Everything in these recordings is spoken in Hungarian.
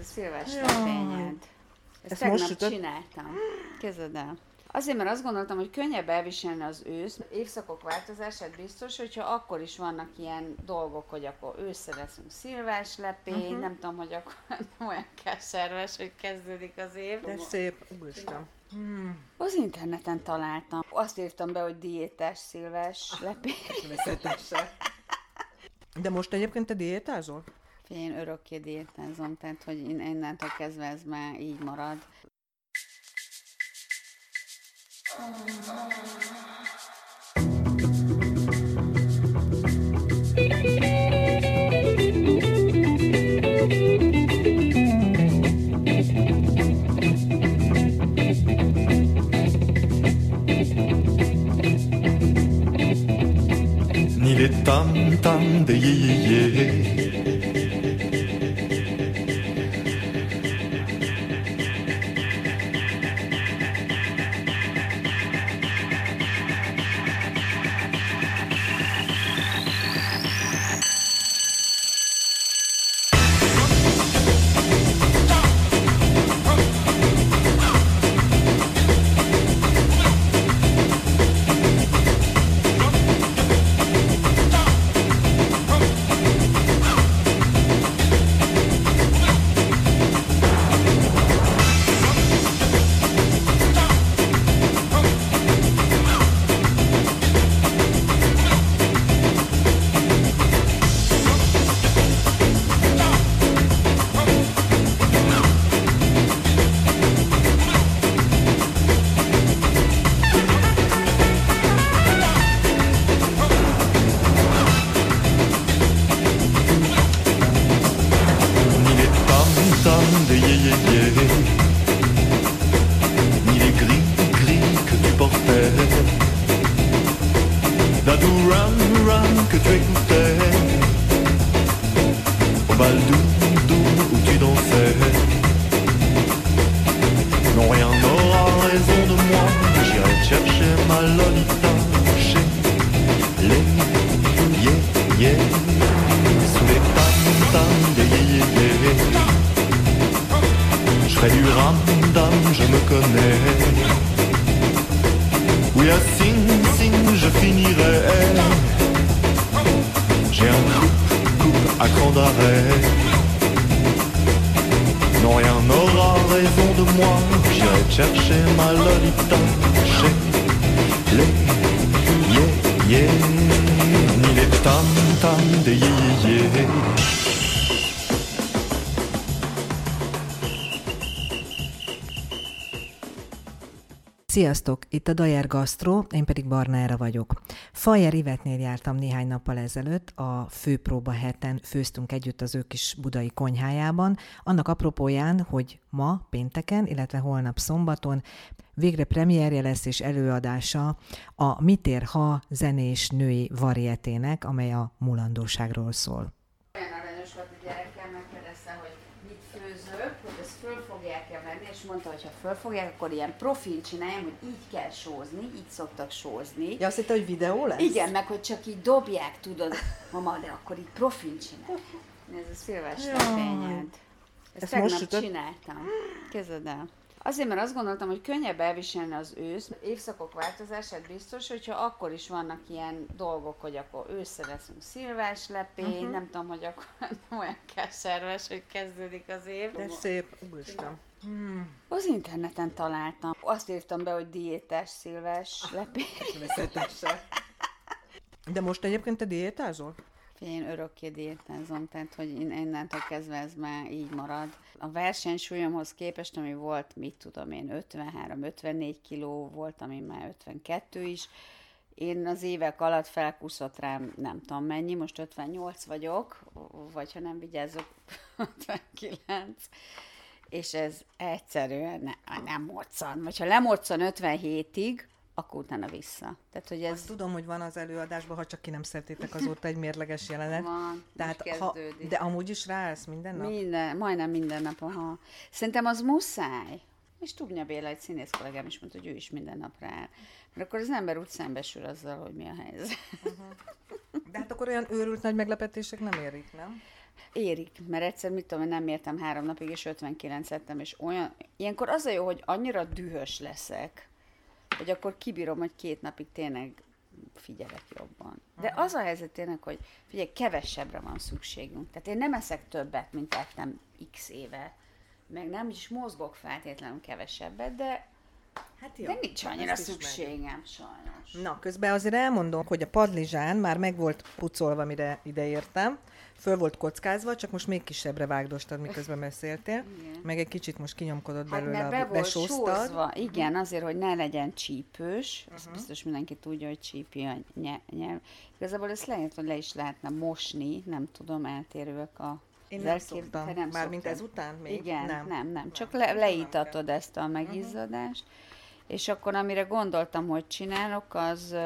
a szilvester fényed. Ezt, Ezt tegnap most sütött? csináltam. Kezded el. Azért, mert azt gondoltam, hogy könnyebb elviselni az ősz, évszakok változását biztos, hogyha akkor is vannak ilyen dolgok, hogy akkor ősszel leszünk szilvás lepény, Mhm. uh-huh. nem tudom, hogy akkor nem olyan keserves, hogy kezdődik az év. De szép, úristen. Hmm. Az interneten találtam. Azt írtam be, hogy diétás szilvás lepény. De most egyébként te diétázol? Figyelj, én örökké diétázom, tehát hogy én innentől kezdve ez már így marad. ni les tam-tams des yé ni Oui, à Sing Sing, je finirai. J'ai un coupe-coupe à cran d'arrêt. Non, rien n'aura raison de moi. J'irai chercher ma Lolita chez les yé yé, ni les tam-tams des yé yé. Sziasztok! Itt a Dajer Gastro, én pedig Barnára vagyok. Fajer Ivetnél jártam néhány nappal ezelőtt, a főpróba heten főztünk együtt az ő kis budai konyhájában, annak apropóján, hogy ma, pénteken, illetve holnap szombaton végre premierje lesz és előadása a Mitér Ha zenés női varietének, amely a mulandóságról szól. Olyan aranyos volt a gyerekkel, megkérdezte, hogy mit főzök, hogy ezt föl fogják-e venni, és mondta, hogy ha föl fogják, akkor ilyen profil csináljam, hogy így kell sózni, így szoktak sózni. Ja, azt hitte, hogy videó lesz? Igen, meg hogy csak így dobják, tudod, mama, de akkor így profil csinálj. Ez a szilvester fényed. Ezt, Ezt tegnap most sütött? csináltam. Kezded el. Azért, mert azt gondoltam, hogy könnyebb elviselni az ősz, évszakok változását biztos, hogyha akkor is vannak ilyen dolgok, hogy akkor ősszel leszünk szilvás lepény, Mhm. uh-huh. nem tudom, hogy akkor nem olyan keserves, hogy kezdődik az év. De szép, úristen. Hmm. Az interneten találtam. Azt írtam be, hogy diétás szilvás lepény. De most egyébként te diétázol? Figyelj, én örökké diétázom, tehát hogy én innentől kezdve ez már így marad. A versenysúlyomhoz képest, ami volt, mit tudom én, 53-54 kiló, volt, ami már 52 is, én az évek alatt felkúszott rám nem tudom mennyi, most 58 vagyok, vagy ha nem vigyázok, 59, és ez egyszerűen ne, nem moccan. Vagy ha lemoccan 57-ig, akkor utána vissza. Tehát, hogy ez Azt tudom, hogy van az előadásban, ha csak ki nem szeretétek azóta egy mérleges jelenet. Van, Tehát, ha, de amúgy is ráállsz minden nap? Minden, majdnem minden nap, aha. Szerintem az muszáj. És Tugnya Béla, egy színész kollégám is mondta, hogy ő is minden nap rááll. Mert akkor az ember úgy szembesül azzal, hogy mi a helyzet. De hát akkor olyan őrült nagy meglepetések nem érik, nem? Érik, mert egyszer, mit tudom, nem értem három napig, és 59 ettem, és olyan, ilyenkor az a jó, hogy annyira dühös leszek, hogy akkor kibírom, hogy két napig tényleg figyelek jobban. De az a helyzet tényleg, hogy figyelj, kevesebbre van szükségünk. Tehát én nem eszek többet, mint ettem x éve, meg nem is mozgok feltétlenül kevesebbet, de, Hát de nincs annyira szükségem, sajnos. Na, közben azért elmondom, hogy a padlizsán már meg volt pucolva, mire ide értem. Föl volt kockázva, csak most még kisebbre vágdostad, miközben beszéltél. Igen. Meg egy kicsit most kinyomkodott Hát belőle, be a volt sózva, igen, azért, hogy ne legyen csípős, uh-huh. ezt biztos mindenki tudja, hogy csípi a nye- nyelv. Igazából ezt lehet, hogy le is lehetne mosni, nem tudom, eltérőek a Én nem szoktam. te nem Mármint ezután még? Igen, Nem. nem, nem. Csak le, leítatod ezt a megizzadást, és akkor amire gondoltam, hogy csinálok, az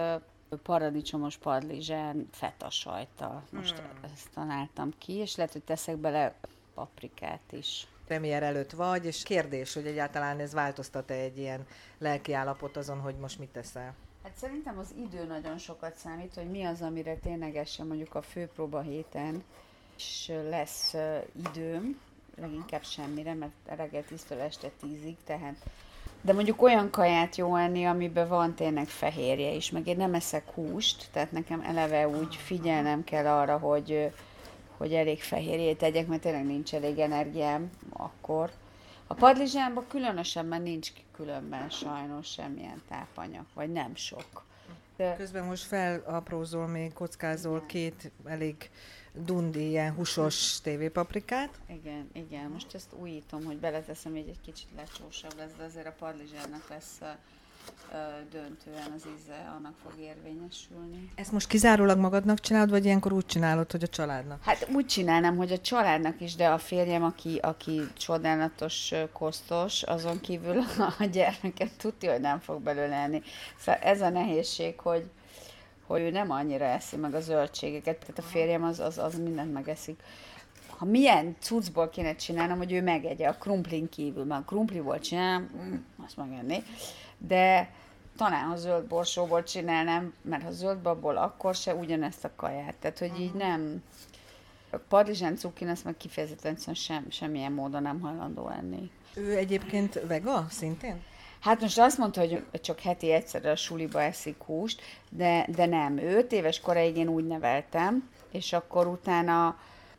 paradicsomos padlizsán feta sajttal. Most Hmm. ezt találtam ki, és lehet, hogy teszek bele paprikát is. Premier előtt vagy, és kérdés, hogy egyáltalán ez változtat-e egy ilyen lelki állapot azon, hogy most mit teszel? Hát szerintem az idő nagyon sokat számít, hogy mi az, amire ténylegesen mondjuk a főpróba héten és lesz időm, leginkább semmire, mert reggel 10-től este 10-ig, tehát de mondjuk olyan kaját jó enni, amiben van tényleg fehérje is, meg én nem eszek húst, tehát nekem eleve úgy figyelnem kell arra, hogy, hogy elég fehérjét tegyek, mert tényleg nincs elég energiám akkor. A padlizsánban különösebben nincs különben sajnos semmilyen tápanyag, vagy nem sok. De Közben most felaprózol, még kockázol két elég dundi, ilyen húsos tévépaprikát. igen, igen, most ezt újítom, hogy beleteszem, hogy egy kicsit lecsósabb lesz, de azért a padlizsánnak lesz döntően az íze, annak fog érvényesülni. Ezt most kizárólag magadnak csinálod, vagy ilyenkor úgy csinálod, hogy a családnak? Hát úgy csinálnám, hogy a családnak is, de a férjem, aki, aki csodálatos kosztos, azon kívül a gyermeket tudja, hogy nem fog belőle enni. Szóval ez a nehézség, hogy, hogy ő nem annyira eszi meg a zöldségeket, tehát a férjem az, az, az mindent megeszik. Ha milyen cuccból kéne csinálnom, hogy ő megegye a krumplin kívül, mert a krumpliból csinálom, mm, azt megenni, de talán ha zöld borsóból csinálnám, mert ha zöld babból, akkor se ugyanezt a kaját. Tehát, hogy így nem... A padlizsán cukin, azt meg kifejezetten sem, semmilyen módon nem hajlandó enni. Ő egyébként vega szintén? Hát most azt mondta, hogy csak heti egyszer a suliba eszik húst, de, de nem. Ő öt éves koráig én úgy neveltem, és akkor utána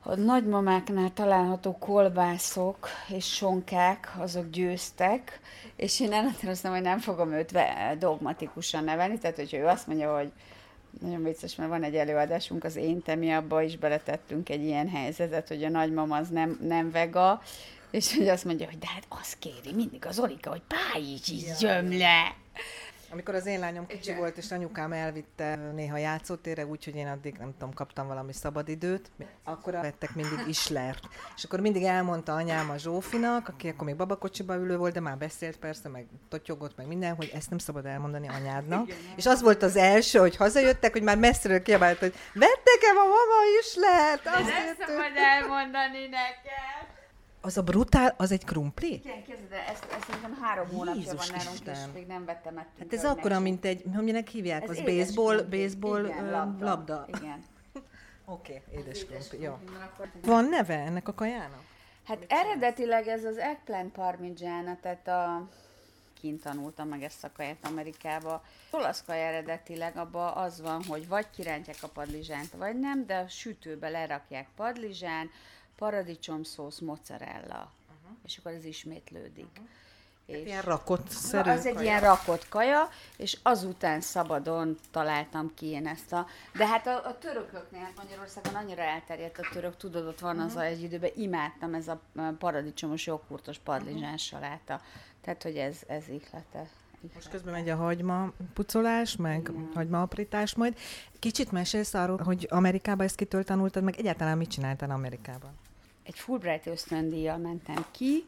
a nagymamáknál található kolbászok és sonkák, azok győztek, és én elhatároztam, hogy nem fogom őt dogmatikusan nevelni, tehát hogyha ő azt mondja, hogy nagyon vicces, mert van egy előadásunk, az én temi, abba is beletettünk egy ilyen helyzetet, hogy a nagymama az nem, nem vega, és hogy azt mondja, hogy de hát azt kéri mindig az Olika, hogy pályítsd le. Amikor az én lányom kicsi Igen. volt, és anyukám elvitte néha játszótérre, úgyhogy én addig, nem tudom, kaptam valami szabadidőt, akkor vettek mindig islert. És akkor mindig elmondta anyám a Zsófinak, aki akkor még babakocsiba ülő volt, de már beszélt persze, meg totyogott, meg minden, hogy ezt nem szabad elmondani anyádnak. És az volt az első, hogy hazajöttek, hogy már messziről kiabált, hogy vett nekem a mama islert! Azt jöttünk. elmondani neked. Az a brutál, az egy krumpli? Igen, el, ezt, ezt szerintem három hónapja Jézus van nálunk, és még nem vettem ettünk. Hát ez akkora, mint egy, minek hívják, Ez az baseball, krumpli. baseball Igen, labda. labda. Igen. Oké, okay, édes Édes krumpli, jó. Van neve ennek a kajának? Hát eredetileg ez az eggplant parmigiana, tehát a kint tanultam meg ezt a kaját Amerikába. Olasz kaja eredetileg abban az van, hogy vagy kirántják a padlizsánt, vagy nem, de a sütőbe lerakják padlizsán, paradicsomszósz, mozzarella. Uh-huh. És akkor ez ismétlődik. Uh-huh. És... Ilyen rakott szerű az egy kaja. ilyen rakott kaja, és azután szabadon találtam ki én ezt a... De hát a, a törököknél, hát Magyarországon annyira elterjedt a török, tudod, ott van az a egy időben, imádtam ez a paradicsomos, joghurtos padlizsán saláta. Tehát, hogy ez, ez ihlete. Most közben megy a hagyma pucolás, meg hagyma aprítás majd. Kicsit mesélsz arról, hogy Amerikában ezt kitől tanultad, meg egyáltalán mit csináltál Amerikában? egy Fulbright ösztöndíjjal mentem ki,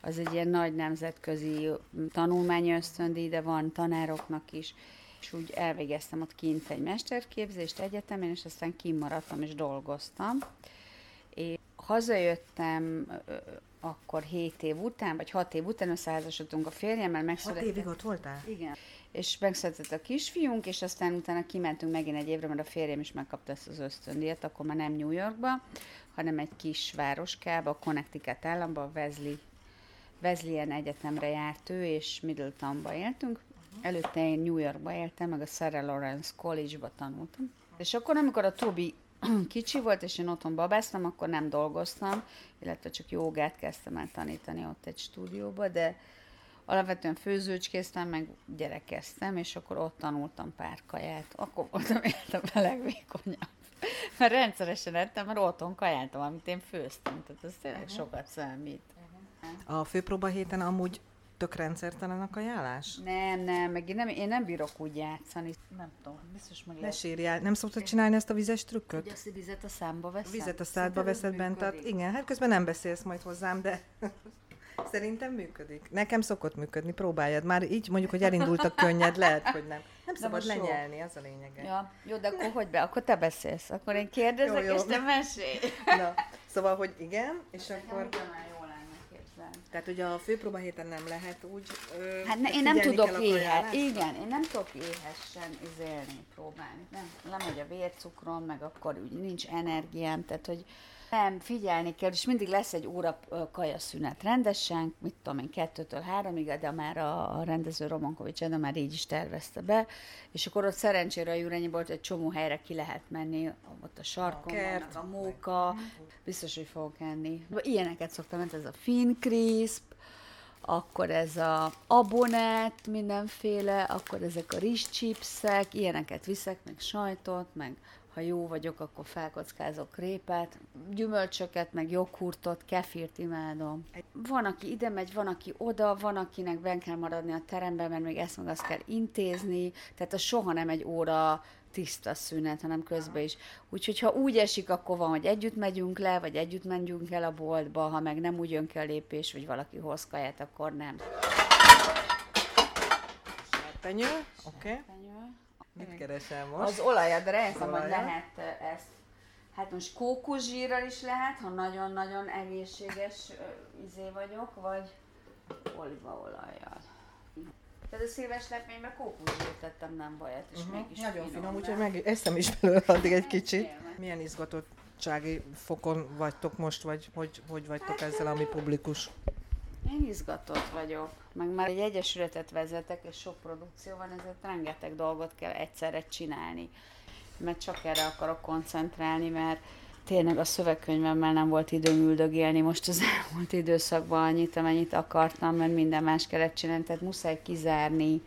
az egy ilyen nagy nemzetközi tanulmányi ösztöndíj, de van tanároknak is, és úgy elvégeztem ott kint egy mesterképzést egyetemen, és aztán kimaradtam és dolgoztam. És hazajöttem akkor 7 év után, vagy 6 év után összeházasodtunk a férjemmel, megszületett. évig ott voltál? Igen. És megszületett a kisfiunk, és aztán utána kimentünk megint egy évre, mert a férjem is megkapta ezt az ösztöndíjat, akkor már nem New Yorkba, hanem egy kis városkába, a Connecticut államba, a Wesley, Wesleyan Egyetemre járt ő, és Middletonba éltünk. Előtte én New Yorkba éltem, meg a Sarah Lawrence College-ba tanultam. És akkor, amikor a Tobi kicsi volt, és én otthon babáztam, akkor nem dolgoztam, illetve csak jogát kezdtem el tanítani ott egy stúdióba, de alapvetően főzőcskéztem, meg gyerekeztem, és akkor ott tanultam pár kaját. Akkor voltam életem a legvékonyabb. Mert rendszeresen ettem, mert otthon kajáltam, amit én főztem. Tehát ez tényleg sokat számít. A főpróba héten amúgy tök rendszertelen a kajálás? Nem, nem, meg én nem, én nem bírok úgy játszani. Nem tudom, biztos meg Ne lehet. sírjál, nem szoktad csinálni ezt a vizes trükköt? Hogy azt a vizet a számba veszem? Vizet a szádba veszed bent, tehát igen, hát közben nem beszélsz majd hozzám, de szerintem működik. Nekem szokott működni, próbáljad. Már így mondjuk, hogy elindult a könnyed, lehet, hogy nem. Nem szabad most jó. lenyelni, az a lényege. Ja, jó, de akkor hogy be? Akkor te beszélsz. Akkor én kérdezek, Jó, jó. és te mesélj. Na, szóval, hogy igen, és akkor... Képzelni. Tehát ugye a főpróba héten nem lehet úgy ö, Hát ne, én nem tudok éhes, igen, én nem tudok éhesen izélni, próbálni. Nem, lemegy a vércukrom, meg akkor úgy nincs energiám, tehát hogy nem, figyelni kell, és mindig lesz egy óra kajaszünet. Rendesen, mit tudom én, kettőtől háromig, de már a, a rendező Romankovics de már így is tervezte be, és akkor ott szerencsére a Jürényi volt, egy csomó helyre ki lehet menni, ott a sarkon, A kert, vannak a móka, biztos, hogy fogok enni. Ilyeneket szoktam, ez a fin crisp, akkor ez a abonát mindenféle, akkor ezek a rizscsipszek, ilyeneket viszek, meg sajtot, meg ha jó vagyok, akkor felkockázok répát, gyümölcsöket, meg joghurtot, kefirt imádom. Van, aki ide megy, van, aki oda, van, akinek ben kell maradni a teremben, mert még ezt meg azt kell intézni, tehát az soha nem egy óra tiszta szünet, hanem közben is. Úgyhogy ha úgy esik, akkor van, hogy együtt megyünk le, vagy együtt megyünk el a boltba, ha meg nem úgy jön ki a lépés, vagy valaki hoz kaját, akkor nem. Serpenyő, oké. Okay. Mit keresel most? Az olajadra hiszem, hogy Olajat. lehet ezt. Hát most kókuszsírral is lehet, ha nagyon-nagyon egészséges izé vagyok, vagy olívaolajjal. Tehát a szíves lepénybe kókuszsírt tettem, nem bajat, és uh-huh. mégis Nagyon finom, finom, úgyhogy meg eszem is belőle addig egy kicsit. Tényleg. Milyen izgatottsági fokon vagytok most, vagy hogy, hogy vagytok ezzel, ami publikus? Én izgatott vagyok, meg már egy egyesületet vezetek, és sok produkció van, ezért rengeteg dolgot kell egyszerre csinálni. Mert csak erre akarok koncentrálni, mert tényleg a szövegkönyvemmel nem volt időm üldögélni most az elmúlt időszakban annyit, amennyit akartam, mert minden más kellett csinálni, tehát muszáj kizárni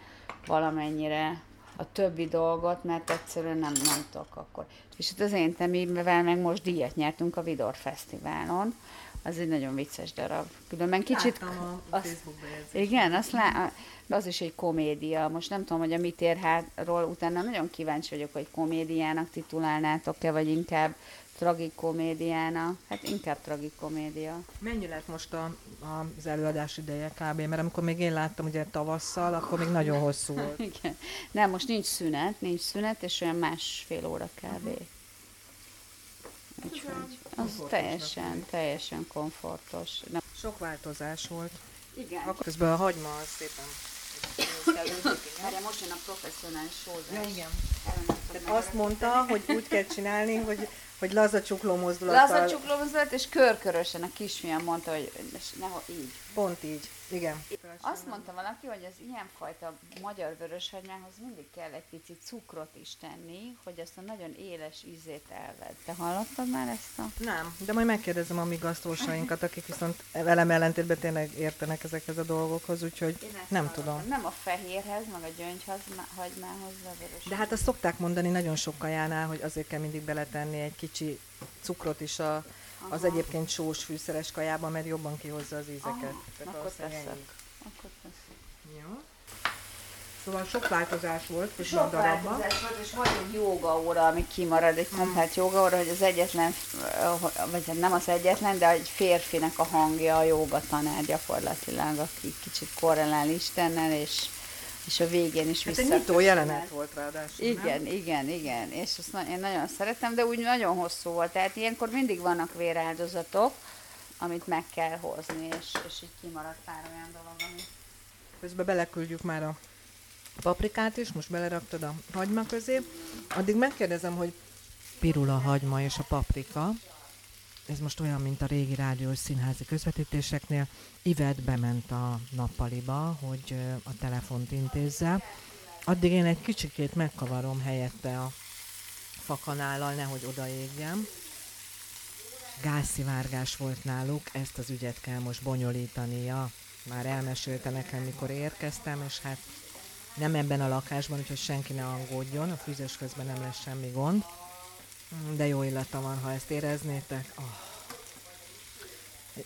valamennyire a többi dolgot, mert egyszerűen nem, nem tudok akkor. És itt az én temivel meg most díjat nyertünk a Vidor Fesztiválon, az egy nagyon vicces darab. Különben kicsit... Láttam a azt- igen, azt lá... az is egy komédia. Most nem tudom, hogy a mit érhátról utána nagyon kíváncsi vagyok, hogy komédiának titulálnátok-e, vagy inkább tragikomédiának. Hát inkább tragikomédia. Mennyi lett most a, a, az előadás ideje kb? Mert amikor még én láttam ugye tavasszal, akkor még nagyon hosszú volt. Igen. Nem, most nincs szünet, nincs szünet, és olyan másfél óra kb. Úgyhogy az teljesen, teljesen komfortos. Nem. Sok változás volt. Igen. Akkor közben a hagyma az szépen Erre most jön a professzionális sózás. Ja, igen. Azt mondta, hogy úgy kell csinálni, hogy, hogy laza csukló mozdulattal. Laza csuklómozdulat, és körkörösen a kisfiam mondta, hogy nehogy így. Pont így, igen. Azt mondta valaki, hogy az ilyenfajta magyar vöröshagymához mindig kell egy picit cukrot is tenni, hogy azt a nagyon éles ízét elved. Te hallottad már ezt a... Nem, de majd megkérdezem a mi gasztrósainkat, akik viszont velem ellentétben tényleg értenek ezekhez a dolgokhoz, úgyhogy nem hallottam. tudom. Nem a fehérhez, meg a gyöngyhagymához, a vörös. De hát azt szokták mondani nagyon sok kajánál, hogy azért kell mindig beletenni egy kicsi cukrot is a, az egyébként sós fűszeres kajában, mert jobban kihozza az ízeket. Aha, akkor teszek. Akkor teszek. Jó. Szóval sok változás volt, és Sok változás volt, és volt egy joga óra, ami kimarad, egy komplet joga óra, hogy az egyetlen, vagy hát nem az egyetlen, de egy férfinek a hangja a joga tanár gyakorlatilag, aki kicsit korrelál Istennel, és, és a végén is Hát egy vissza- nyitó jelenet volt ráadásul, Igen, nem? igen, igen, és na- én nagyon szeretem, de úgy nagyon hosszú volt, tehát ilyenkor mindig vannak véráldozatok, amit meg kell hozni, és, és így kimaradt pár olyan dolog, ami... Közben beleküldjük már a paprikát is, most beleraktad a hagyma közé. Addig megkérdezem, hogy pirul a hagyma és a paprika. Ez most olyan, mint a régi rádiós színházi közvetítéseknél. Ivet bement a nappaliba, hogy a telefont intézze. Addig én egy kicsikét megkavarom helyette a fakanállal, nehogy odaégjem. Gázszivárgás volt náluk, ezt az ügyet kell most bonyolítania. Már elmesélte nekem, mikor érkeztem, és hát nem ebben a lakásban, úgyhogy senki ne aggódjon, a fűzés közben nem lesz semmi gond. De jó illata van, ha ezt éreznétek. Oh.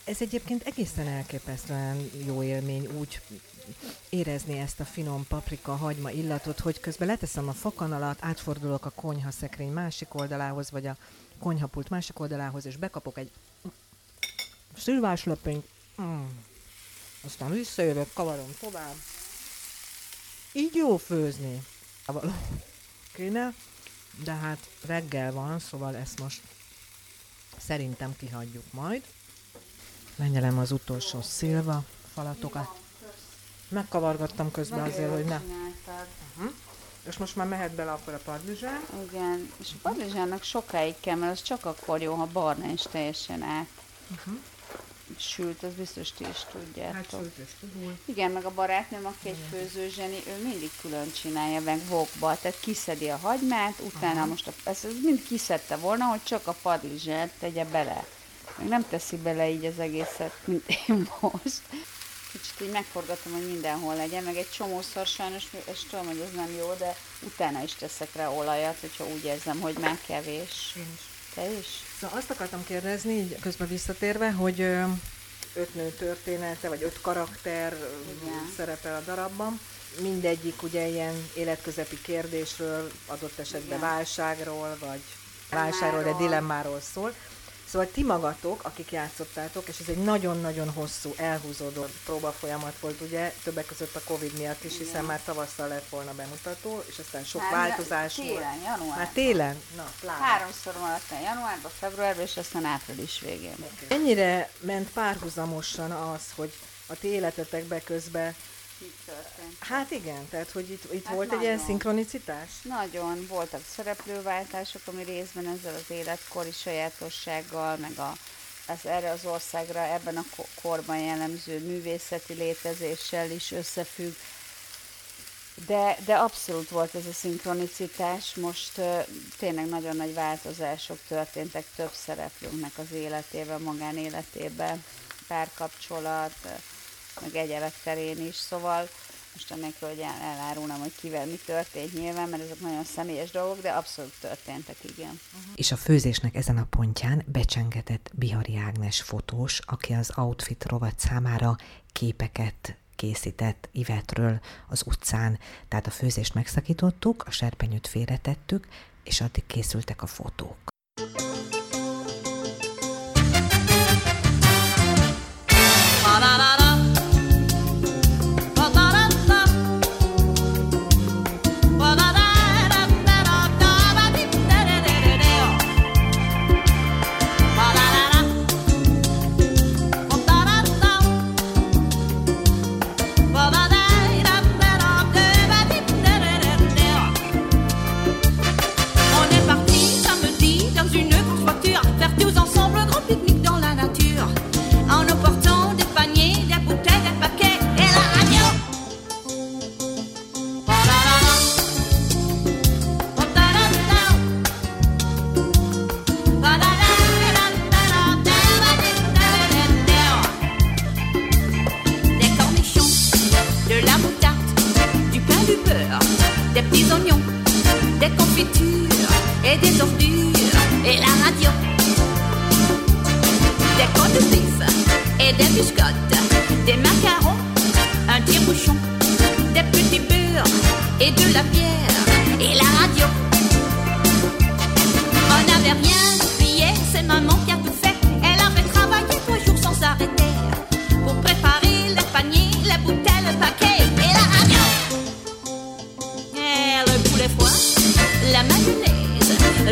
Ez egyébként egészen elképesztően jó élmény úgy érezni ezt a finom paprika, hagyma illatot, hogy közben leteszem a fakanalat, átfordulok a konyha szekrény másik oldalához, vagy a konyhapult másik oldalához, és bekapok egy szilvás löpényt, mm. aztán visszajövök, kavarom tovább. Így jó főzni. Való kéne, de hát reggel van, szóval ezt most szerintem kihagyjuk majd. Menjelem az utolsó szilva falatokat. Megkavargattam közben azért, hogy ne. Uh-huh. És most már mehet bele akkor a padlizsán. Igen, és a padlizsánnak sokáig kell, mert az csak akkor jó, ha barna és teljesen át. Uh-huh sült, az biztos ti is tudjátok. Hát sült és Igen, meg a barátnőm, aki egy főzőzseni, ő mindig külön csinálja meg vokba, tehát kiszedi a hagymát, utána Aha. most a, ezt, ezt mind kiszedte volna, hogy csak a padlizsát tegye bele. Meg nem teszi bele így az egészet, mint én most. Kicsit így megforgatom, hogy mindenhol legyen, meg egy csomószor sajnos, és tudom, hogy ez nem jó, de utána is teszek rá olajat, hogyha úgy érzem, hogy már kevés. Én is. Te is? Szóval azt akartam kérdezni, így közben visszatérve, hogy öt nő története, vagy öt karakter Igen. szerepel a darabban. Mindegyik ugye ilyen életközepi kérdésről, adott esetben Igen. válságról, vagy válságról, de dilemmáról szól. Szóval ti magatok, akik játszottátok, és ez egy nagyon-nagyon hosszú, elhúzódó próba folyamat volt, ugye, többek között a Covid miatt is, hiszen Igen. már tavasszal lett volna bemutató, és aztán sok már változás télen, volt. Télen, januárban. Már télen? Na, pláne. Háromszor maradt el januárban, februárban, és aztán április végén. Okay. Ennyire ment párhuzamosan az, hogy a ti életetekbe közben Hát igen, tehát hogy itt, itt hát volt nagyon. egy ilyen szinkronicitás? Nagyon, voltak szereplőváltások, ami részben ezzel az életkori sajátossággal, meg a, az erre az országra ebben a korban jellemző művészeti létezéssel is összefügg. De, de abszolút volt ez a szinkronicitás, most uh, tényleg nagyon nagy változások történtek több szereplőnknek az életében, magánéletében, párkapcsolat, meg egyebek terén is, szóval most ennek, hogy el, elárulnám, hogy kivel mi történt nyilván, mert ezek nagyon személyes dolgok, de abszolút történtek, igen. Uh-huh. És a főzésnek ezen a pontján becsengetett Bihari Ágnes fotós, aki az Outfit rovat számára képeket készített Ivetről az utcán. Tehát a főzést megszakítottuk, a serpenyőt félretettük, és addig készültek a fotók.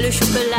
Le chocolat,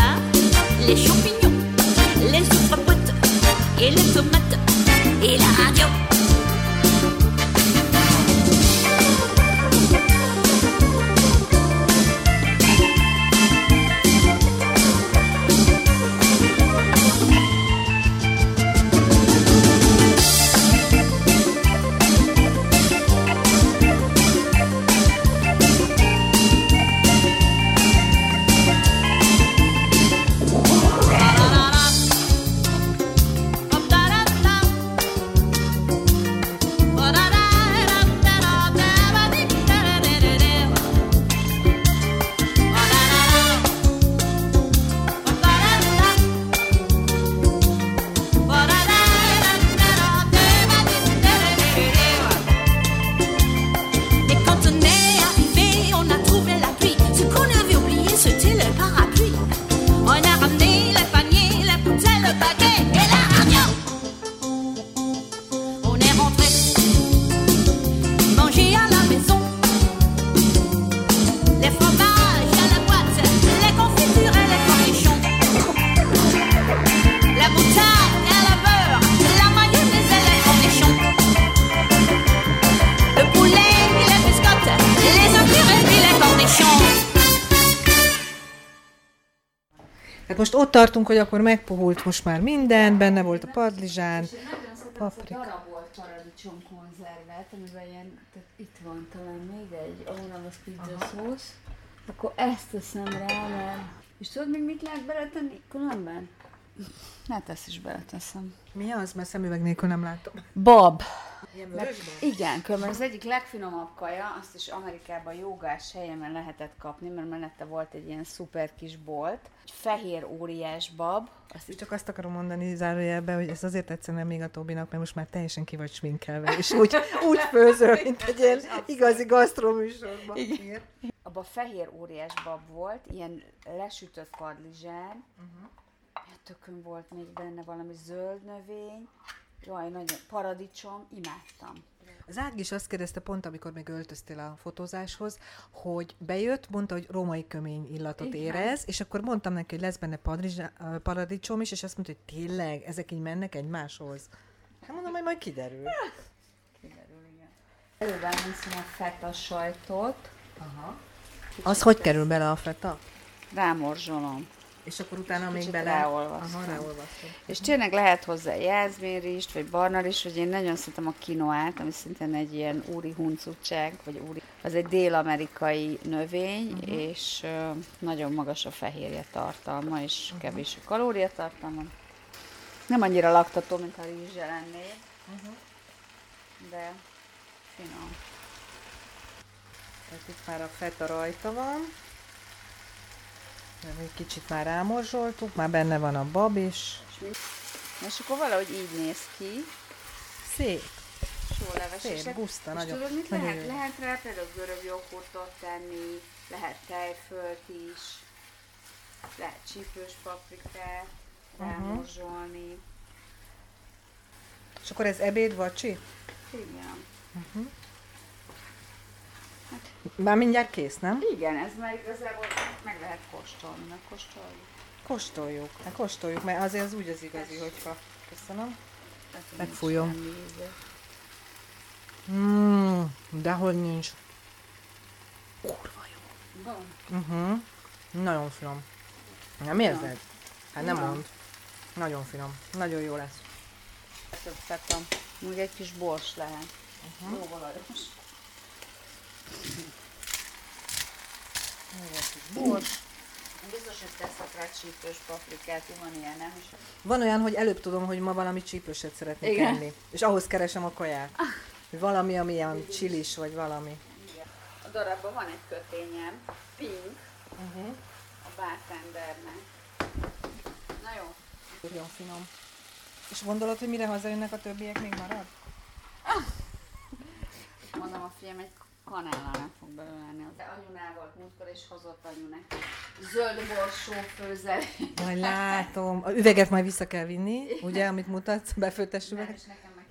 tartunk, hogy akkor megpuhult most már minden, benne volt a padlizsán. Paprika. darabolt paradicsom konzervet, amiben ilyen, tehát itt van talán még egy, ahol az pizza szósz. Akkor ezt teszem rá, mert... És tudod még mit lehet beletenni különben? Hát ezt is beleteszem. Mi az? Mert szemüveg nélkül nem látom. Bab. Ilyen Mert, igen, különben az egyik legfinomabb kaja, azt is Amerikában jogás helyemen lehetett kapni, mert mellette volt egy ilyen szuper kis bolt. Egy fehér óriás bab, azt Csak azt akarom mondani zárójelbe, hogy ez azért tetszene még a Tobinak, mert most már teljesen ki vagy sminkelve, és úgy, úgy főzöl, mint egy ilyen igazi gasztroműsorban. Igen. abban fehér óriás bab volt, ilyen lesütött padlizsán, uh-huh. Tökön volt még benne valami zöld növény, jaj, nagyon paradicsom, imádtam. Az Ág is azt kérdezte pont, amikor még öltöztél a fotózáshoz, hogy bejött, mondta, hogy római kömény illatot Igen. érez, és akkor mondtam neki, hogy lesz benne paradicsom is, és azt mondta, hogy tényleg, ezek így mennek egymáshoz. Hát mondom, hogy majd kiderül. Kiderül, igen. Előben hiszem a feta sajtot, Aha. Az hogy kerül bele a feta? rámorzsolom. És akkor utána még bele... ráolvasztom. Aha, ráolvasztom. És tényleg lehet hozzá jászmérist, vagy barnarist, vagy én nagyon szeretem a kinoát, ami szintén egy ilyen úri huncutság, vagy úri. Az egy dél-amerikai növény, uh-huh. és nagyon magas a fehérje tartalma, és uh-huh. kevés a kalóriatartalma. Nem annyira laktató, mint ha rizse lennél, uh-huh. de finom. Tehát itt már a feta rajta van. Nem, egy kicsit már rámorzsoltuk, már benne van a bab is. És, mi? és akkor valahogy így néz ki, Szép, sólevesesek. szép, guszta, És nagyon, tudod, mit nagyon lehet? jó. Lehet rá például görög joghurtot tenni, lehet tejfölt is, lehet csípős paprikát rámorzsolni. És akkor ez ebéd, vacsi? Igen. Már mindjárt kész, nem? Igen, ez már igazából meg lehet kóstolni, meg kóstoljuk. Kóstoljuk, hát kóstoljuk, mert azért az úgy az igazi, hogyha... Köszönöm. Hogy Megfújom. Mmm, dehogy nincs. Kurva jó. Van. Uh-huh. Nagyon finom. Nem érzed? Hát nem mond. Nagyon finom. Nagyon jó lesz. Feta. Még egy kis bors lehet. Uh-huh. Jó valajos. Bors. Biztos, hogy teszek rá csípős paprikát, van ilyen, nem? És Van olyan, hogy előbb tudom, hogy ma valami csípőset szeretnék Igen. enni. És ahhoz keresem a kaját. Valami, ami ilyen csilis, vagy valami. A darabban van egy kötényem, pink, Uh-huh. a bartendernek. Na jó. Nagyon finom. És gondolod, hogy mire hazajönnek a többiek, még marad? Mondom, a fiam egy kanállal nem fog belőleni. De anyunál volt múltkor, és hozott anyu neki. Zöld borsó főzelék. Majd látom. A üveget majd vissza kell vinni, ugye, amit mutatsz, befőttes Nem, üveget. és nekem meg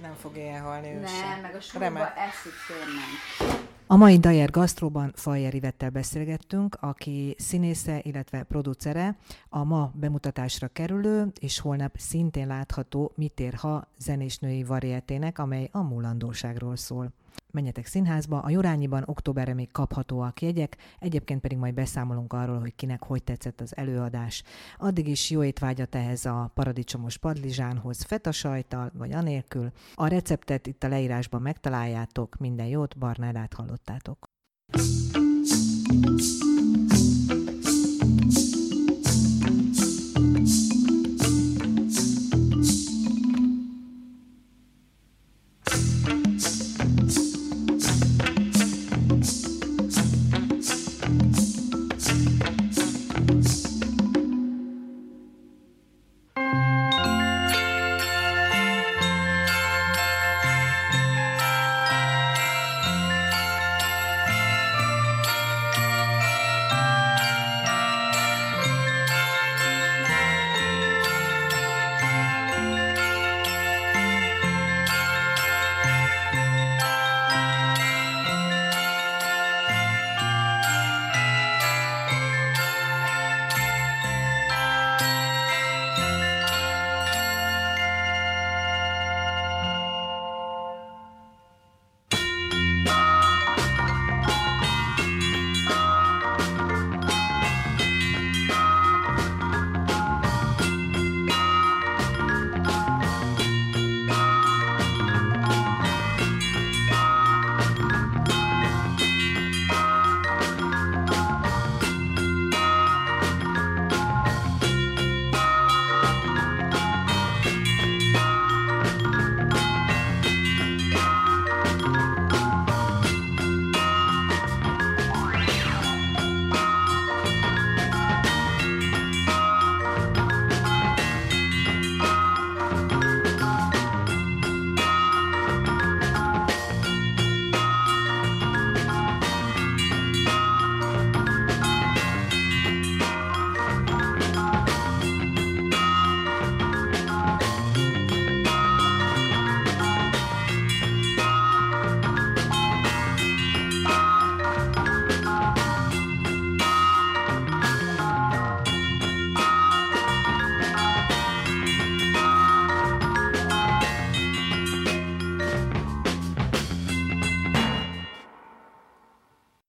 Nem fog ilyen halni ő nem, sem. meg a súlyba eszik tényleg. A mai Dajer Gasztróban Fajer Ivettel beszélgettünk, aki színésze, illetve producere, a ma bemutatásra kerülő és holnap szintén látható Mit ér ha zenésnői varietének, amely a múlandóságról szól. Menjetek színházba, a Jurányiban októberre még kaphatóak jegyek, egyébként pedig majd beszámolunk arról, hogy kinek hogy tetszett az előadás. Addig is jó étvágyat ehhez a paradicsomos padlizsánhoz feta sajttal, vagy anélkül. A receptet itt a leírásban megtaláljátok, minden jót, Barnádát hallottátok.